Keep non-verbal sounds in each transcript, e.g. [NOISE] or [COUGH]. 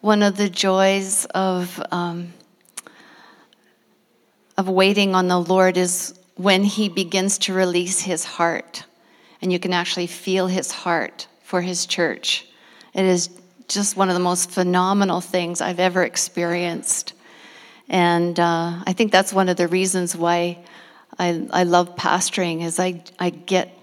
one of the joys of, um, of waiting on the Lord is when He begins to release His heart. And you can actually feel His heart for His church. It is just one of the most phenomenal things I've ever experienced. And uh, I think that's one of the reasons why I, I love pastoring is I, I get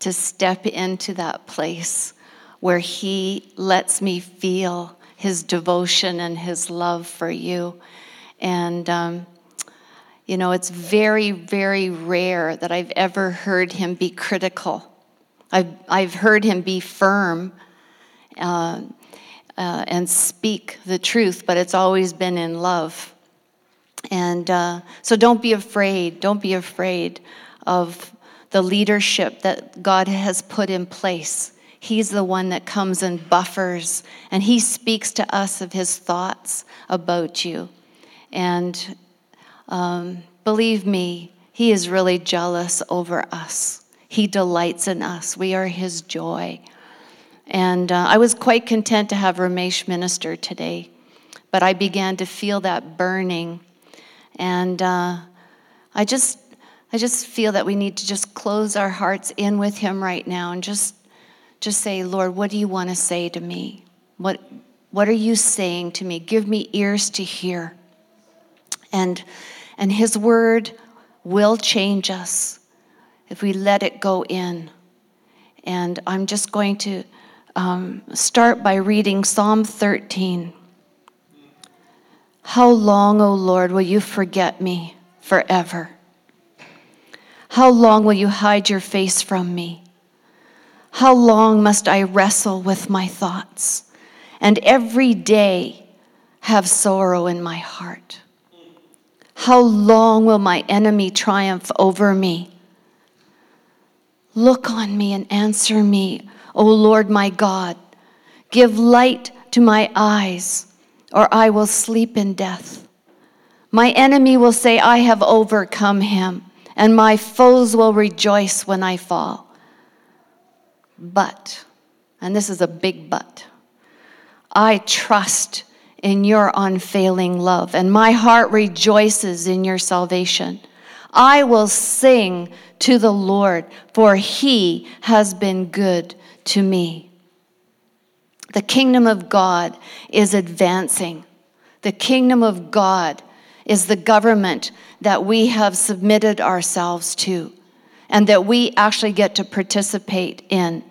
to step into that place where he lets me feel his devotion and his love for you. And, um, you know, it's very, very rare that I've ever heard him be critical. I've, I've heard him be firm uh, uh, and speak the truth, but it's always been in love. And uh, so don't be afraid. Don't be afraid of the leadership that God has put in place. He's the one that comes and buffers, and He speaks to us of His thoughts about you. And um, believe me, He is really jealous over us. He delights in us. We are His joy. And uh, I was quite content to have Ramesh minister today, but I began to feel that burning. And uh, I just I just feel that we need to just close our hearts in with him right now and just just say, Lord, what do you want to say to me? What what are you saying to me? Give me ears to hear. And and his word will change us if we let it go in. And I'm just going to um, start by reading Psalm 13. How long, O Lord, will you forget me forever? How long will you hide your face from me? How long must I wrestle with my thoughts and every day have sorrow in my heart? How long will my enemy triumph over me? Look on me and answer me, O Lord my God. Give light to my eyes, or I will sleep in death. My enemy will say, I have overcome him and my foes will rejoice when I fall. But, and this is a big but, I trust in your unfailing love, and my heart rejoices in your salvation. I will sing to the Lord, for he has been good to me. The kingdom of God is advancing. The kingdom of God is the government that we have submitted ourselves to and that we actually get to participate in.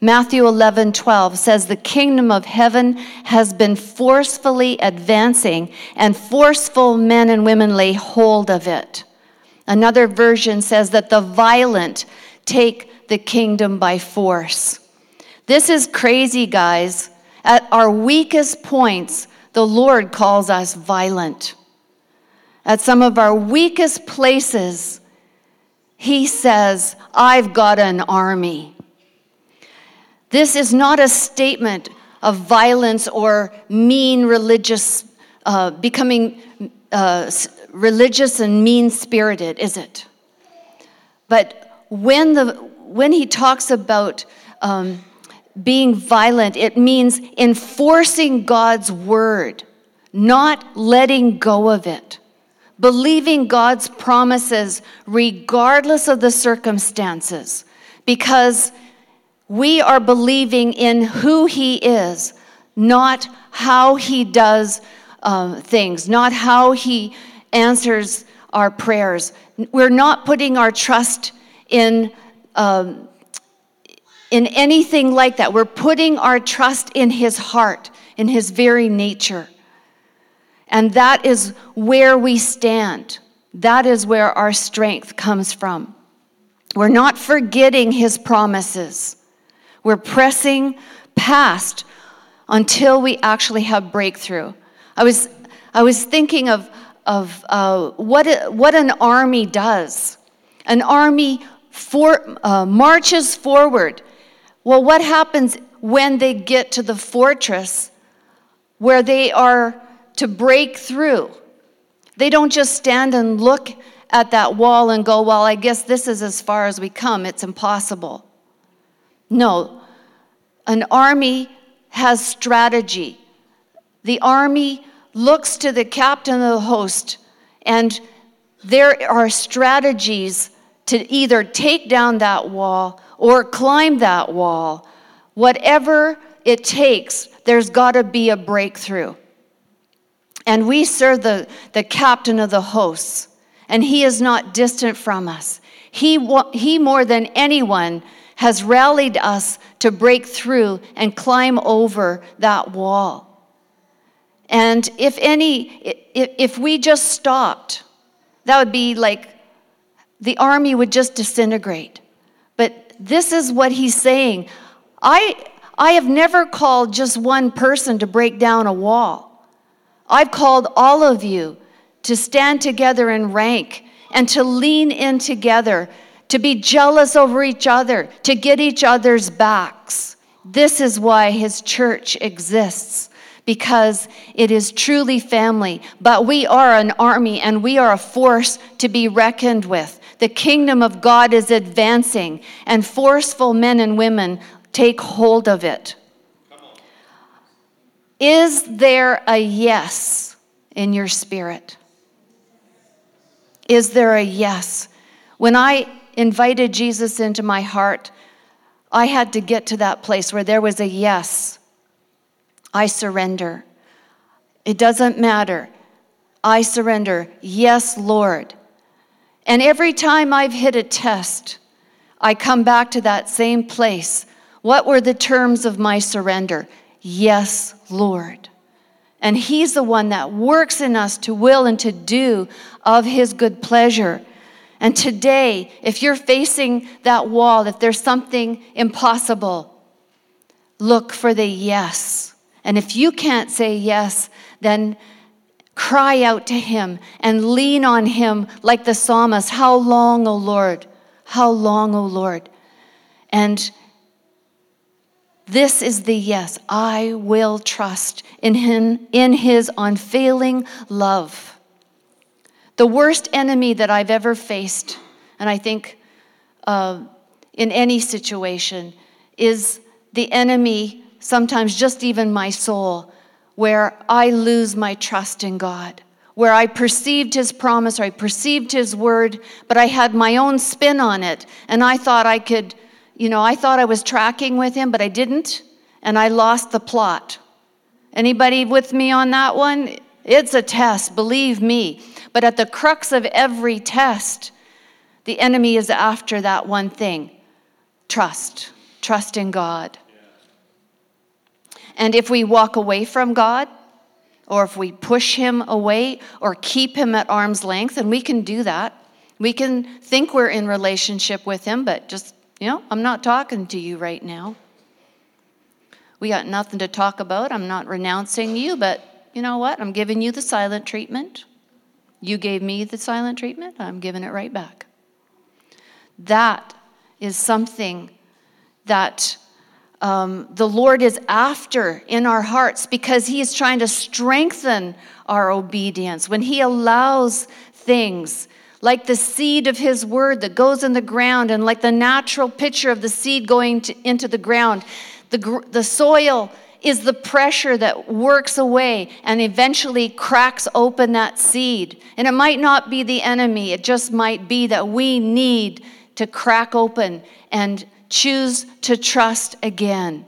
Matthew 11, 12 says, The kingdom of heaven has been forcefully advancing, and forceful men and women lay hold of it. Another version says that the violent take the kingdom by force. This is crazy, guys. At our weakest points, the Lord calls us violent at some of our weakest places, he says, I've got an army. This is not a statement of violence or mean religious, uh, becoming uh, religious and mean spirited, is it? But when, the, when he talks about um, being violent, it means enforcing God's word, not letting go of it believing God's promises regardless of the circumstances, because we are believing in who He is, not how He does uh, things, not how He answers our prayers. We're not putting our trust in. Um, in anything like that. We're putting our trust in his heart, in his very nature. And that is where we stand. That is where our strength comes from. We're not forgetting his promises. We're pressing past until we actually have breakthrough. I was, I was thinking of, of uh, what, what an army does. An army for, uh, marches forward. Well, what happens when they get to the fortress where they are to break through. They don't just stand and look at that wall and go, Well, I guess this is as far as we come. It's impossible. No, an army has strategy. the army looks to the captain of the host, and there are strategies to either take down that wall or climb that wall. Whatever it takes, there's got to be a breakthrough. And we serve the, the captain of the hosts, and he is not distant from us. He, he, more than anyone, has rallied us to break through and climb over that wall. And if any, if, we just stopped, that would be like the army would just disintegrate. But this is what he's saying. I, I have never called just one person to break down a wall. I've called all of you to stand together in rank and to lean in together, to be jealous over each other, to get each other's backs. This is why his church exists because it is truly family. But we are an army and we are a force to be reckoned with. The kingdom of God is advancing, and forceful men and women take hold of it. Is there a yes in your spirit? Is there a yes? When I invited Jesus into my heart, I had to get to that place where there was a yes. I surrender. It doesn't matter. I surrender. Yes, Lord. And every time I've hit a test, I come back to that same place. What were the terms of my surrender? Yes, Lord. And He's the one that works in us to will and to do of His good pleasure. And today, if you're facing that wall, if there's something impossible, look for the yes. And if you can't say yes, then cry out to him and lean on him like the psalmist How long, O Lord? How long, O Lord? And this is the yes. I will trust in him in his unfailing love. The worst enemy that I've ever faced, and I think uh, in any situation, is the enemy sometimes just even my soul, where I lose my trust in God, where I perceived His promise or I perceived His word, but I had my own spin on it. And I thought I could, you know, I thought I was tracking with Him, but I didn't. And I lost the plot. Anybody with me on that one? It's a test, believe me. But at the crux of every test, the enemy is after that one thing trust. Trust in God. And if we walk away from God, or if we push him away or keep him at arm's length, and we can do that. We can think we're in relationship with him, but just, you know, I'm not talking to you right now. We got nothing to talk about. I'm not renouncing you, but you know what? I'm giving you the silent treatment. You gave me the silent treatment, I'm giving it right back. That is something that um, the Lord is after in our hearts because He is trying to strengthen our obedience. When He allows things like the seed of His word that goes in the ground, and like the natural picture of the seed going to, into the ground, the, the soil is the pressure that works away and eventually cracks open that seed. And it might not be the enemy, it just might be that we need to crack open and choose to trust again.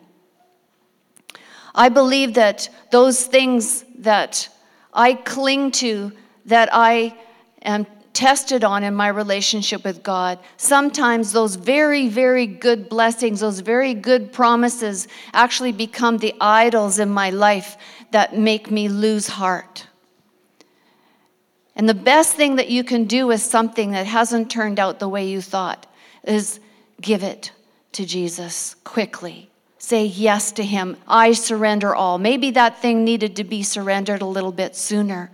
I believe that those things that I cling to, that I am tested on in my relationship with God, sometimes those very, very good blessings, those very good promises actually become the idols in my life that make me lose heart. And the best thing that you can do with something that hasn't turned out the way you thought is give it to Jesus quickly. Say yes to Him. I surrender all. Maybe that thing needed to be surrendered a little bit sooner.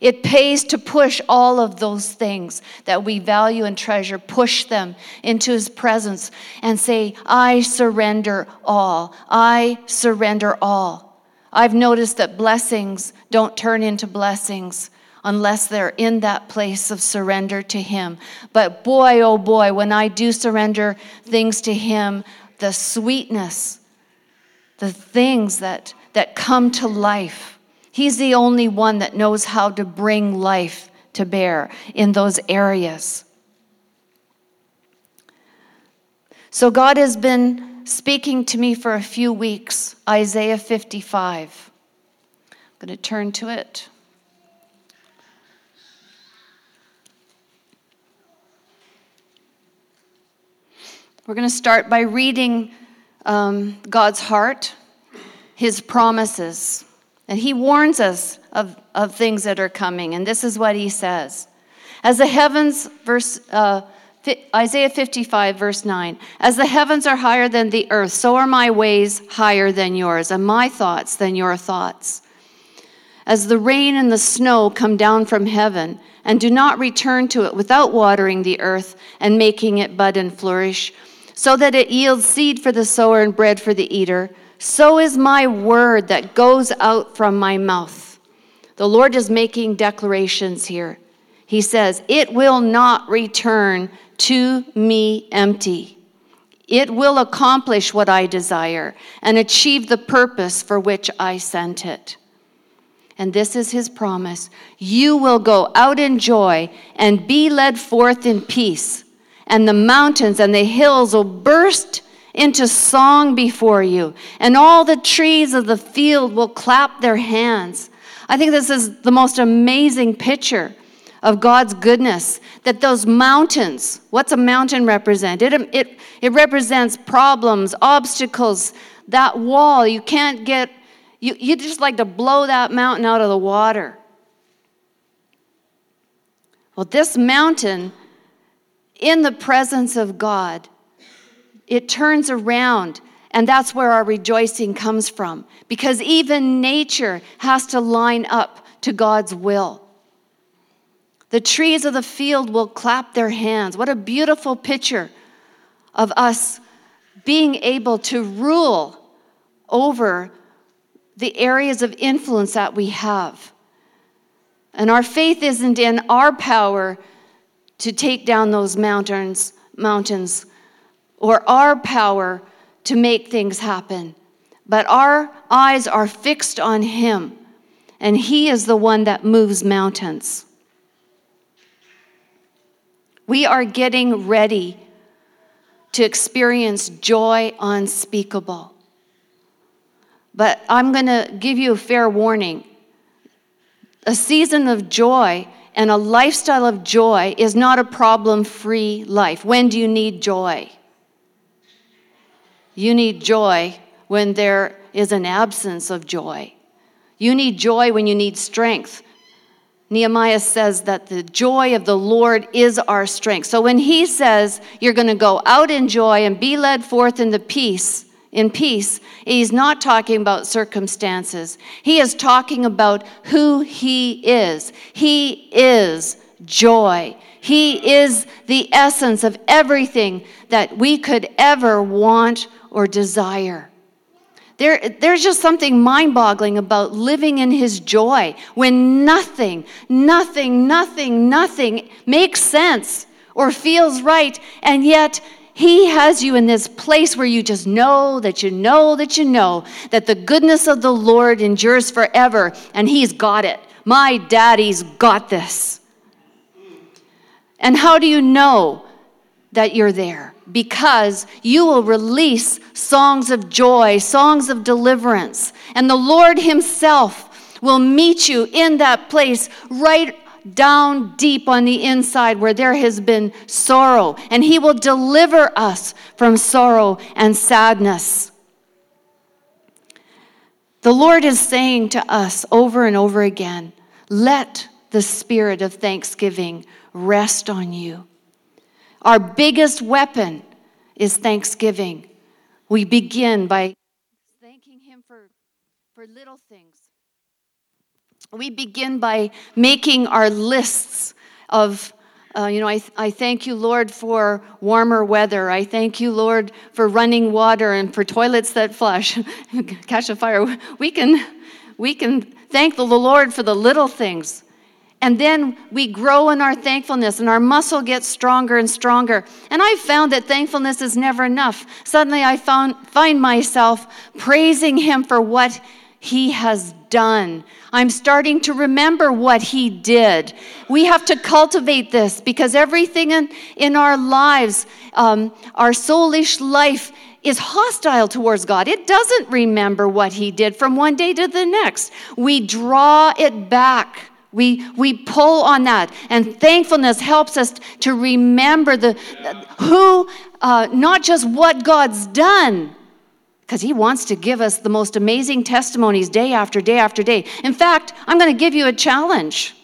It pays to push all of those things that we value and treasure, push them into His presence and say, I surrender all. I surrender all. I've noticed that blessings don't turn into blessings unless they're in that place of surrender to Him. But boy, oh boy, when I do surrender things to Him, the sweetness, the things that, that come to life, He's the only one that knows how to bring life to bear in those areas. So, God has been speaking to me for a few weeks Isaiah 55. I'm going to turn to it. We're going to start by reading um, God's heart, His promises. And He warns us of, of things that are coming. And this is what He says As the heavens, verse. Uh, Isaiah 55, verse 9. As the heavens are higher than the earth, so are my ways higher than yours, and my thoughts than your thoughts. As the rain and the snow come down from heaven, and do not return to it without watering the earth and making it bud and flourish, so that it yields seed for the sower and bread for the eater, so is my word that goes out from my mouth. The Lord is making declarations here. He says, It will not return to me empty. It will accomplish what I desire and achieve the purpose for which I sent it. And this is his promise you will go out in joy and be led forth in peace, and the mountains and the hills will burst into song before you, and all the trees of the field will clap their hands. I think this is the most amazing picture of God's goodness. That those mountains, what's a mountain represent? It, it, it represents problems, obstacles, that wall. You can't get, you, you just like to blow that mountain out of the water. Well, this mountain, in the presence of God, it turns around. And that's where our rejoicing comes from. Because even nature has to line up to God's will. The trees of the field will clap their hands. What a beautiful picture of us being able to rule over the areas of influence that we have. And our faith isn't in our power to take down those mountains, mountains or our power to make things happen. But our eyes are fixed on Him, and He is the one that moves mountains. We are getting ready to experience joy unspeakable. But I'm going to give you a fair warning. A season of joy and a lifestyle of joy is not a problem free life. When do you need joy? You need joy when there is an absence of joy. You need joy when you need strength. Nehemiah says that the joy of the Lord is our strength. So when he says you're going to go out in joy and be led forth in the peace, in peace, he's not talking about circumstances. He is talking about who he is. He is joy. He is the essence of everything that we could ever want or desire. There, there's just something mind boggling about living in His joy when nothing, nothing, nothing, nothing makes sense or feels right, and yet He has you in this place where you just know that you know that you know that the goodness of the Lord endures forever, and He's got it. My daddy's got this. And how do you know that you're there? Because you will release songs of joy, songs of deliverance. And the Lord Himself will meet you in that place right down deep on the inside where there has been sorrow. And He will deliver us from sorrow and sadness. The Lord is saying to us over and over again let the spirit of thanksgiving rest on you. Our biggest weapon is thanksgiving. We begin by thanking Him for, for little things. We begin by making our lists of, uh, you know, I, I thank you, Lord, for warmer weather. I thank you, Lord, for running water and for toilets that flush, [LAUGHS] catch a fire. We can, we can thank the Lord for the little things. And then we grow in our thankfulness and our muscle gets stronger and stronger. And I found that thankfulness is never enough. Suddenly I found, find myself praising Him for what he has done. I'm starting to remember what he did. We have to cultivate this because everything in, in our lives, um, our soulish life, is hostile towards God. It doesn't remember what he did from one day to the next. We draw it back. We, we pull on that. And thankfulness helps us to remember the who, uh, not just what God's done, because he wants to give us the most amazing testimonies day after day after day. In fact, I'm going to give you a challenge.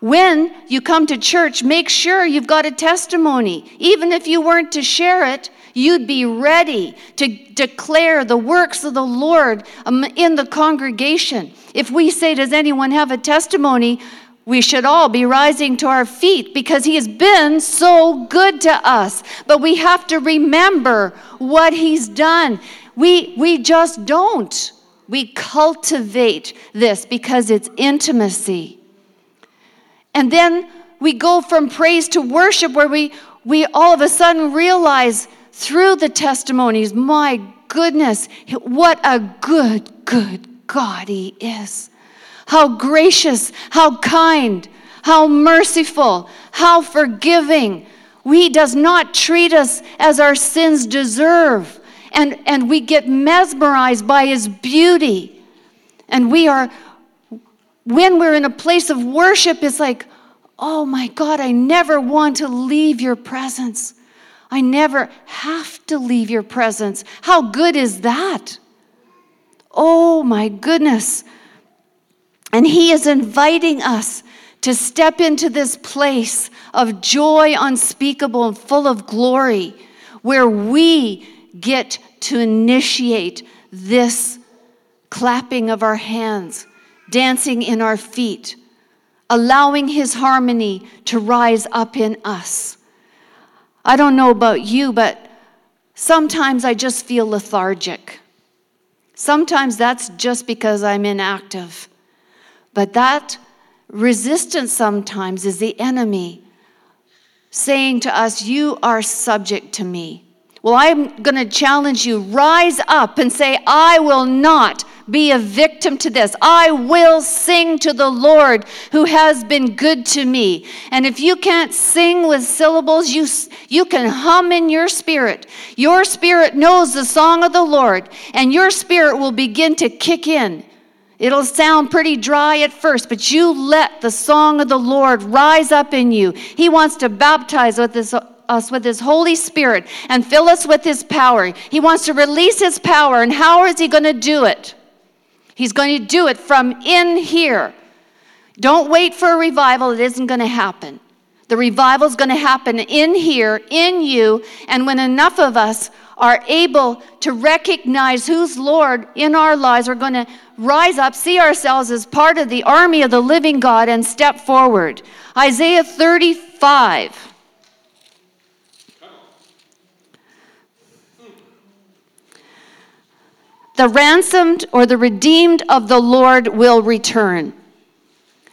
When you come to church, make sure you've got a testimony. Even if you weren't to share it, you'd be ready to declare the works of the Lord um, in the congregation. If we say, Does anyone have a testimony? we should all be rising to our feet because he has been so good to us. But we have to remember what he's done. We, we just don't. We cultivate this because it's intimacy. And then we go from praise to worship where we, we all of a sudden realize through the testimonies, my goodness, what a good, good God he is how gracious, how kind, how merciful, how forgiving. He does not treat us as our sins deserve. And, and we get mesmerized by his beauty. And we are, when we're in a place of worship, it's like, oh my God, I never want to leave your presence. I never have to leave your presence. How good is that? Oh my goodness. And He is inviting us to step into this place of joy unspeakable and full of glory, where we get to initiate this clapping of our hands, dancing in our feet, allowing His harmony to rise up in us. I don't know about you, but sometimes I just feel lethargic. Sometimes that's just because I'm inactive. But that resistance sometimes is the enemy saying to us, You are subject to me. Well, I'm going to challenge you rise up and say, I will not be a victim to this. I will sing to the Lord who has been good to me. And if you can't sing with syllables, you, you can hum in your spirit. Your spirit knows the song of the Lord, and your spirit will begin to kick in. It'll sound pretty dry at first, but you let the song of the Lord rise up in you. He wants to baptize with us with His Holy Spirit and fill us with His power. He wants to release His power. And how is He going to do it? He's going to do it from in here. Don't wait for a revival, it isn't going to happen. The revival is going to happen in here, in you, and when enough of us are able to recognize who's Lord in our lives, we're going to rise up, see ourselves as part of the army of the living God, and step forward. Isaiah 35. The ransomed or the redeemed of the Lord will return.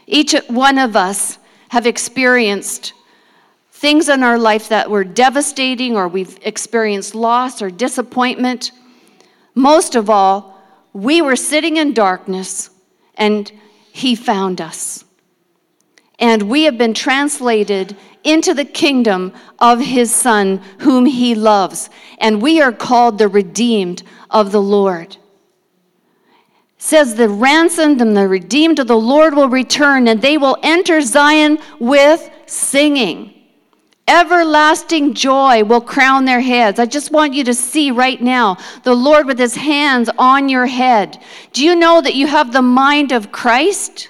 Each one of us have experienced things in our life that were devastating or we've experienced loss or disappointment. Most of all, we were sitting in darkness and He found us. And we have been translated into the kingdom of His Son, whom He loves. And we are called the redeemed of the Lord. Says the ransomed and the redeemed of the Lord will return, and they will enter Zion with singing. Everlasting joy will crown their heads. I just want you to see right now the Lord with his hands on your head. Do you know that you have the mind of Christ?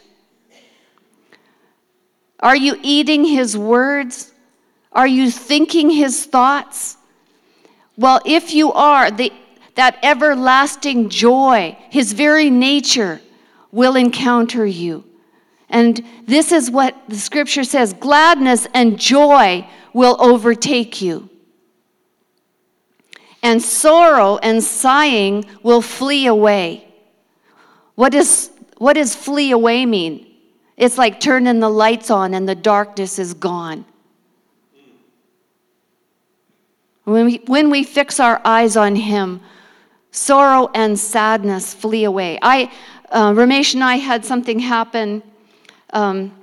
Are you eating his words? Are you thinking his thoughts? Well, if you are, the, that everlasting joy, his very nature, will encounter you. And this is what the scripture says gladness and joy will overtake you. And sorrow and sighing will flee away. What, is, what does flee away mean? It's like turning the lights on and the darkness is gone. When we, when we fix our eyes on Him, sorrow and sadness flee away. I, uh, Ramesh and I had something happen um,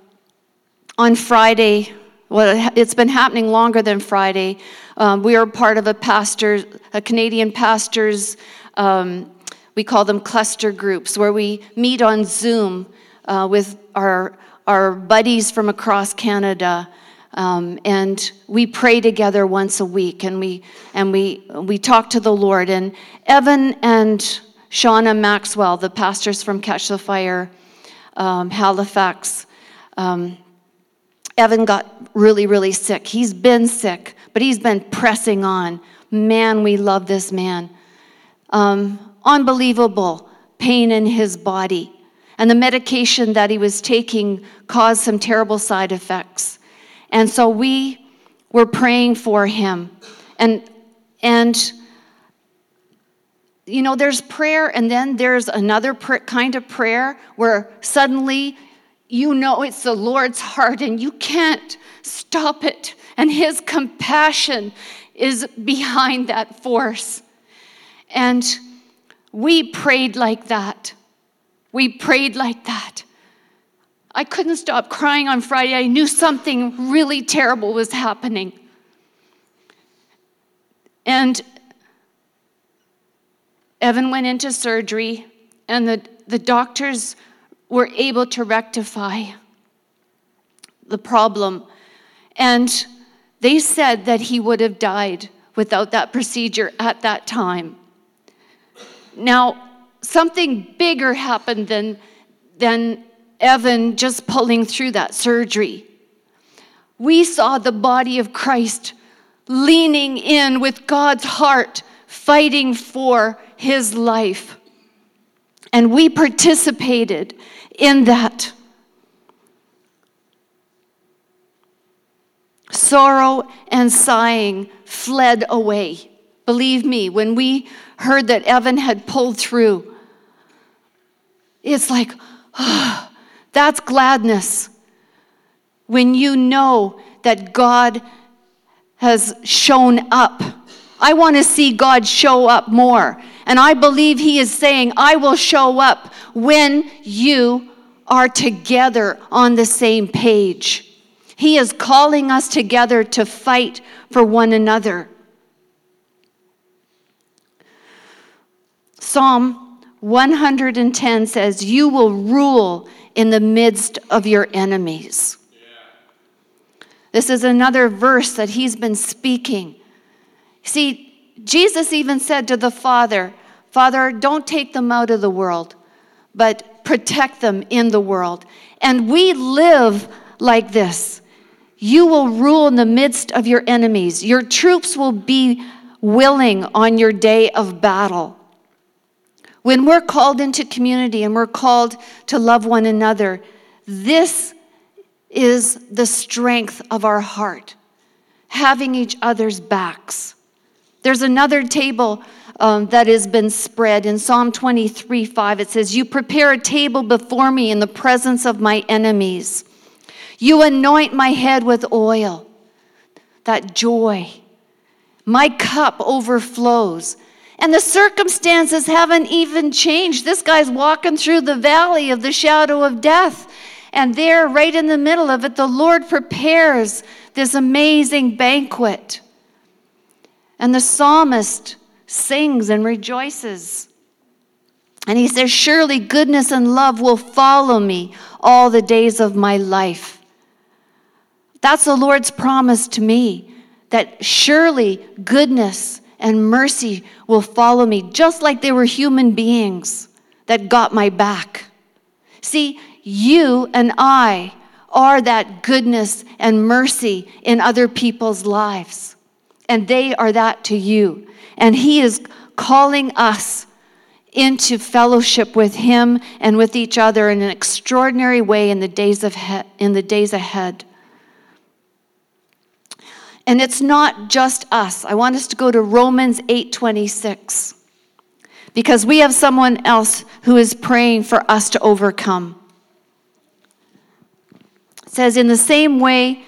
on Friday. Well, it's been happening longer than Friday. Um, we are part of a pastor, a Canadian pastor's, um, we call them cluster groups, where we meet on Zoom uh, with our, our buddies from across Canada. Um, and we pray together once a week and we and we we talk to the lord. And evan and shauna maxwell the pastors from catch the fire um, halifax um, evan got really really sick. He's been sick but he's been pressing on. Man we love this man. Um, unbelievable pain in his body and the medication that he was taking caused some terrible side effects. And so we were praying for him. And, and you know, there's prayer, and then there's another pr- kind of prayer where suddenly you know it's the Lord's heart and you can't stop it. And his compassion is behind that force. And we prayed like that. We prayed like that. I couldn't stop crying on Friday. I knew something really terrible was happening. And Evan went into surgery, and the, the doctors were able to rectify the problem. And they said that he would have died without that procedure at that time. Now, something bigger happened than, than Evan just pulling through that surgery. We saw the body of Christ leaning in with God's heart, fighting for his life. And we participated in that. Sorrow and sighing fled away. Believe me, when we heard that Evan had pulled through, it's like, oh, that's gladness. When you know that God has shown up. I want to see God show up more. And I believe He is saying, I will show up when you are together on the same page. He is calling us together to fight for one another. Psalm 110 says, You will rule in the midst of your enemies. Yeah. This is another verse that he's been speaking. See, Jesus even said to the Father, Father, don't take them out of the world, but protect them in the world. And we live like this. You will rule in the midst of your enemies. Your troops will be willing on your day of battle. When we're called into community and we're called to love one another, this is the strength of our heart, having each other's backs. There's another table um, that has been spread in Psalm 23 5. It says, You prepare a table before me in the presence of my enemies. You anoint my head with oil. That joy. My cup overflows. And the circumstances haven't even changed. This guy's walking through the valley of the shadow of death. And there, right in the middle of it, the Lord prepares this amazing banquet. And the psalmist sings and rejoices. And he says, Surely goodness and love will follow me all the days of my life. That's the Lord's promise to me that surely goodness and mercy will follow me, just like they were human beings that got my back. See, you and I are that goodness and mercy in other people's lives, and they are that to you. And He is calling us into fellowship with Him and with each other in an extraordinary way in the days, of in the days ahead. And it's not just us. I want us to go to Romans 8:26. Because we have someone else who is praying for us to overcome. It says in the same way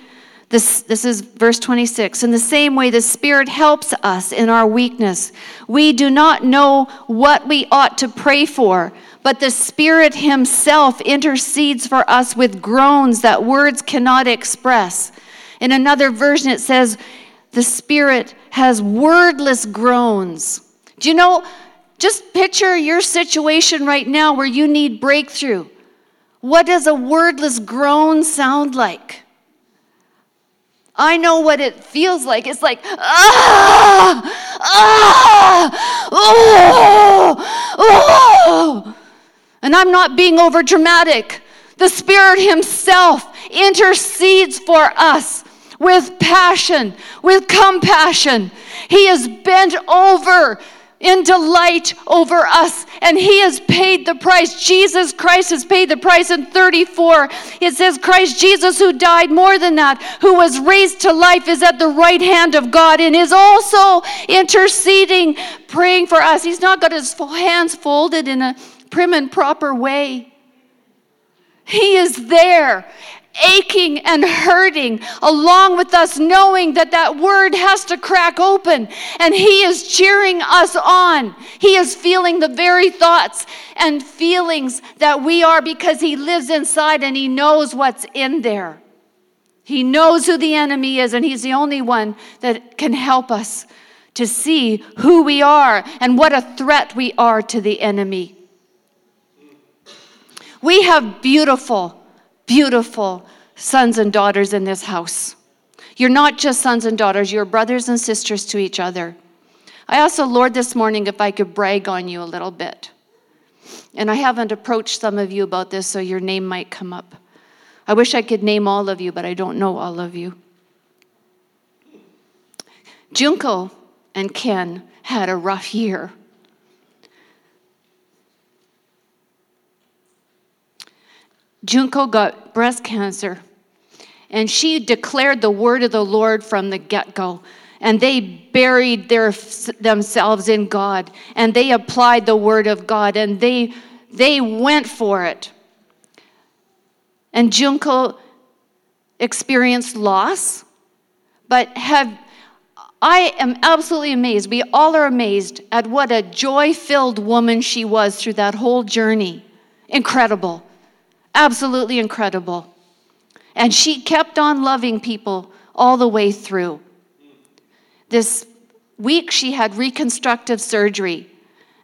This, this is verse 26. In the same way, the Spirit helps us in our weakness. We do not know what we ought to pray for, but the Spirit Himself intercedes for us with groans that words cannot express. In another version, it says, the Spirit has wordless groans. Do you know? Just picture your situation right now where you need breakthrough. What does a wordless groan sound like? I know what it feels like. It's like, ah, ah, oh, oh. And I'm not being over dramatic. The Spirit Himself intercedes for us with passion, with compassion. He is bent over in delight over us, and He has paid the price. Jesus Christ has paid the price. In 34, it says, Christ Jesus, who died more than that, who was raised to life, is at the right hand of God and is also interceding, praying for us. He's not got his hands folded in a prim and proper way. He is there aching and hurting along with us, knowing that that word has to crack open. And He is cheering us on. He is feeling the very thoughts and feelings that we are because He lives inside and He knows what's in there. He knows who the enemy is, and He's the only one that can help us to see who we are and what a threat we are to the enemy. We have beautiful beautiful sons and daughters in this house. You're not just sons and daughters, you're brothers and sisters to each other. I asked the Lord this morning if I could brag on you a little bit. And I haven't approached some of you about this, so your name might come up. I wish I could name all of you, but I don't know all of you. Junko and Ken had a rough year. Junko got breast cancer, and she declared the word of the Lord from the get go. And they buried their, themselves in God, and they applied the word of God, and they, they went for it. And Junko experienced loss, but have I am absolutely amazed. We all are amazed at what a joy filled woman she was through that whole journey. Incredible. Absolutely incredible. And she kept on loving people all the way through. This week, she had reconstructive surgery.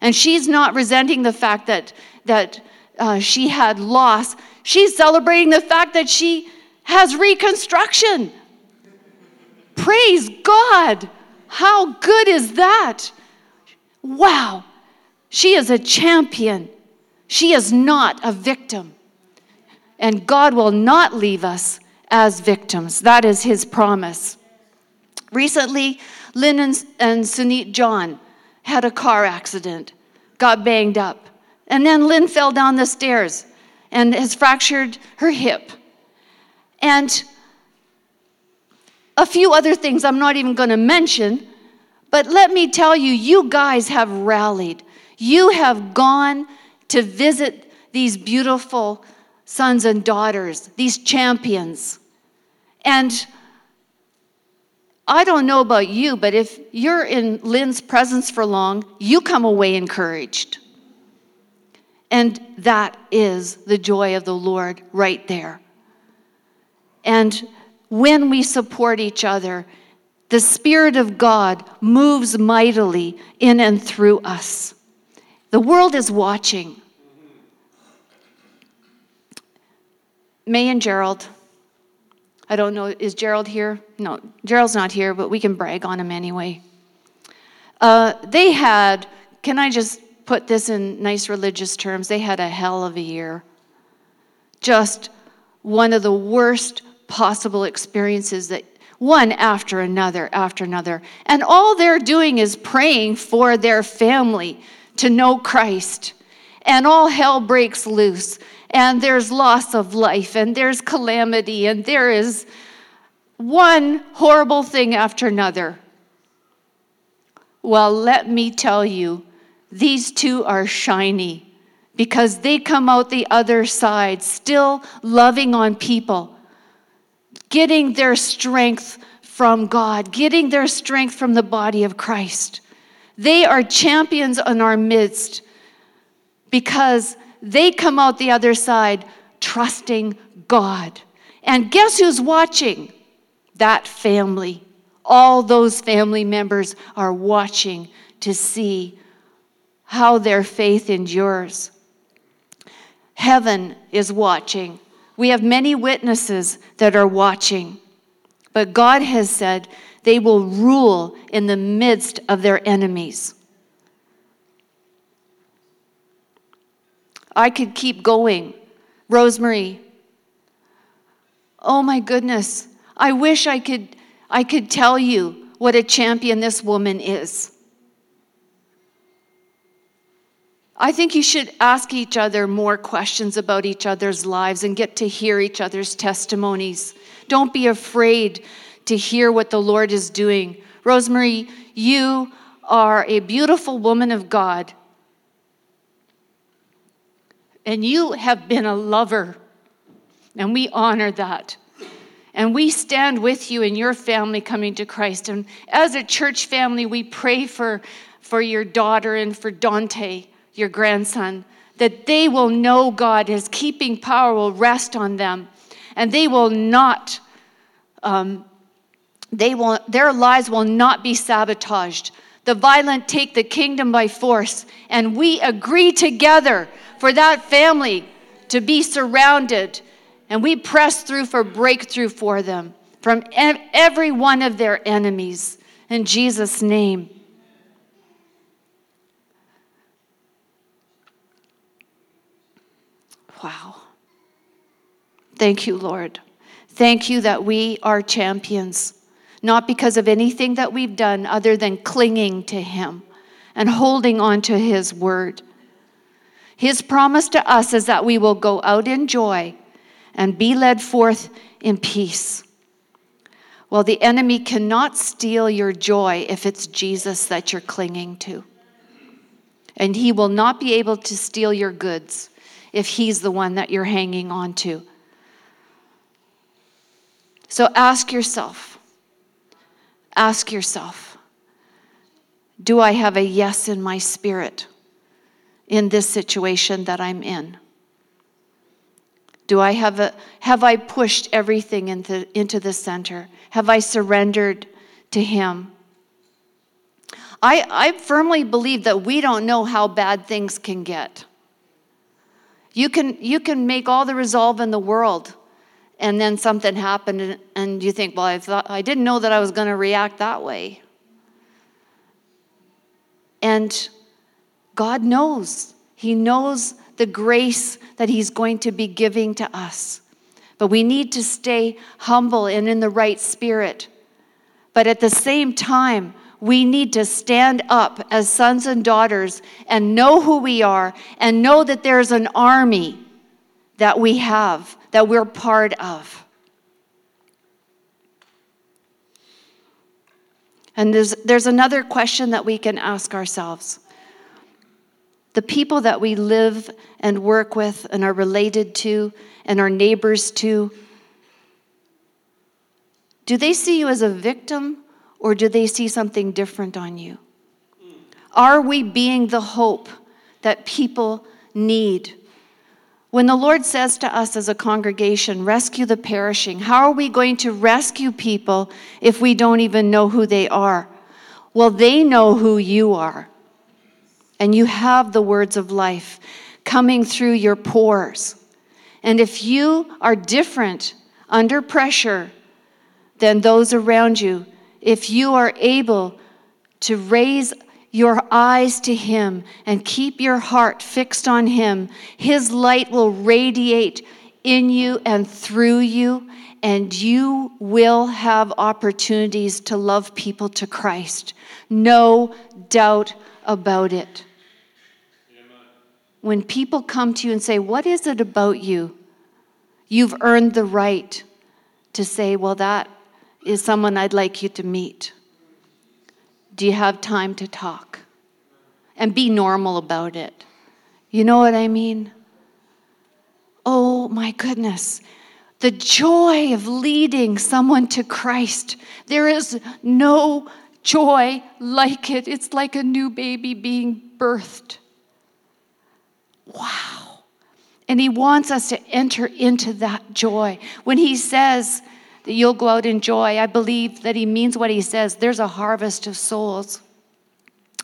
And she's not resenting the fact that, that uh, she had loss. She's celebrating the fact that she has reconstruction. Praise God. How good is that? Wow. She is a champion. She is not a victim. And God will not leave us as victims. That is his promise. Recently, Lynn and, and Sunit John had a car accident, got banged up. And then Lynn fell down the stairs and has fractured her hip. And a few other things I'm not even going to mention, but let me tell you, you guys have rallied. You have gone to visit these beautiful sons and daughters, these champions. And I don't know about you, but if you're in Lynn's presence for long, you come away encouraged. And that is the joy of the Lord right there. And when we support each other, the Spirit of God moves mightily in and through us. The world is watching. May and Gerald. I don't know, is Gerald here? No, Gerald's not here, but we can brag on him anyway. Uh, they had, can I just put this in nice religious terms? They had a hell of a year. Just one of the worst possible experiences that one after another after another. And all they're doing is praying for their family to know Christ. And all hell breaks loose and there's loss of life, and there's calamity, and there is one horrible thing after another. Well, let me tell you, these two are shiny because they come out the other side still loving on people, getting their strength from God, getting their strength from the body of Christ. They are champions in our midst because they come out the other side trusting God. And guess who's watching? That family. All those family members are watching to see how their faith endures. Heaven is watching. We have many witnesses that are watching. But God has said they will rule in the midst of their enemies. I could keep going. Rosemary. Oh my goodness. I wish I could I could tell you what a champion this woman is. I think you should ask each other more questions about each other's lives and get to hear each other's testimonies. Don't be afraid to hear what the Lord is doing. Rosemary, you are a beautiful woman of God. And you have been a lover, and we honor that. And we stand with you and your family coming to Christ. And as a church family, we pray for, for your daughter and for Dante your grandson, that they will know God, his keeping power will rest on them, and they will not, um, they will, their lives will not be sabotaged. The violent take the kingdom by force, and we agree together for that family to be surrounded, and we press through for breakthrough for them from every one of their enemies. In Jesus' name. Wow. Thank you, Lord. Thank you that we are champions, not because of anything that we've done other than clinging to Him and holding on to His word. His promise to us is that we will go out in joy and be led forth in peace. Well, the enemy cannot steal your joy if it's Jesus that you're clinging to. And he will not be able to steal your goods if He's the one that you're hanging on to. So ask yourself, ask yourself, do I have a yes in my spirit in this situation that I'm in? Do I have a have I pushed everything into, into the center? Have I surrendered to him? I, I firmly believe that we don't know how bad things can get. You can, you can make all the resolve in the world, and then something happened, and, and you think, well, I, thought, I didn't know that I was going to react that way. And God knows. He knows the grace that He's going to be giving to us. But we need to stay humble and in the right spirit. But at the same time, we need to stand up as sons and daughters and know who we are and know that there's an army that we have, that we're part of. And there's, there's another question that we can ask ourselves. The people that we live and work with and are related to and are neighbors to, do they see you as a victim or do they see something different on you? Are we being the hope that people need? When the Lord says to us as a congregation, rescue the perishing, how are we going to rescue people if we don't even know who they are? Well, they know who you are. And you have the words of life coming through your pores. And if you are different under pressure than those around you, if you are able to raise your eyes to Him and keep your heart fixed on Him, His light will radiate in you and through you, and you will have opportunities to love people to Christ. No doubt about it. When people come to you and say, What is it about you? You've earned the right to say, Well, that is someone I'd like you to meet. Do you have time to talk? And be normal about it. You know what I mean? Oh my goodness. The joy of leading someone to Christ. There is no joy like it. It's like a new baby being birthed. Wow. And he wants us to enter into that joy. When he says that you'll go out in joy, I believe that he means what he says. There's a harvest of souls.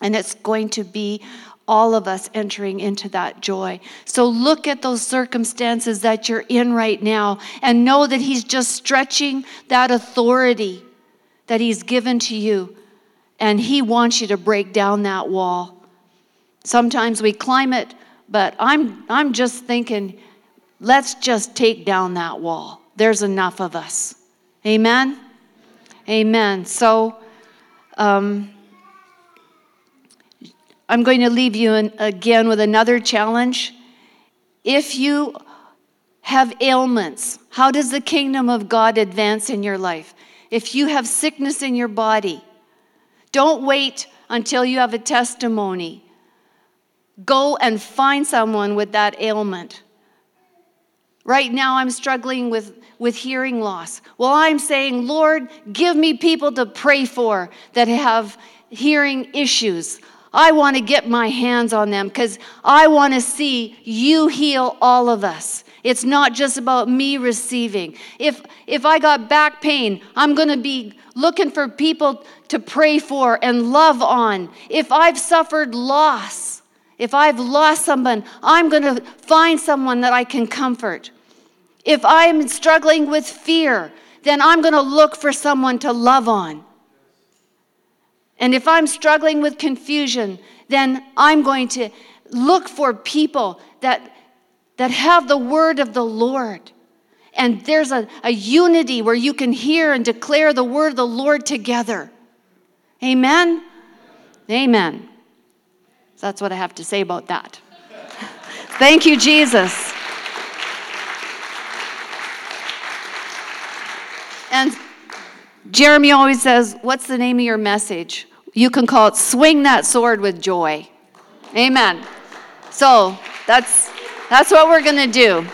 And it's going to be all of us entering into that joy. So look at those circumstances that you're in right now and know that He's just stretching that authority that He's given to you. And He wants you to break down that wall. Sometimes we climb it but I'm, I'm just thinking, let's just take down that wall. There's enough of us. Amen? Amen. So, um, I'm going to leave you in, again with another challenge. If you have ailments, how does the kingdom of God advance in your life? If you have sickness in your body, don't wait until you have a testimony. Go and find someone with that ailment. Right now, I'm struggling with, with hearing loss. Well, I'm saying, Lord, give me people to pray for that have hearing issues. I want to get my hands on them because I want to see you heal all of us. It's not just about me receiving. If, if I got back pain, I'm going to be looking for people to pray for and love on. If I've suffered loss, if I've lost someone, I'm going to find someone that I can comfort. If I'm struggling with fear, then I'm going to look for someone to love on. And if I'm struggling with confusion, then I'm going to look for people that, that have the word of the Lord. And there's a, a unity where you can hear and declare the word of the Lord together. Amen? Amen. That's what I have to say about that. [LAUGHS] Thank you, Jesus. And Jeremy always says, What's the name of your message? You can call it Swing That Sword with Joy. Amen. So that's, that's what we're going to do.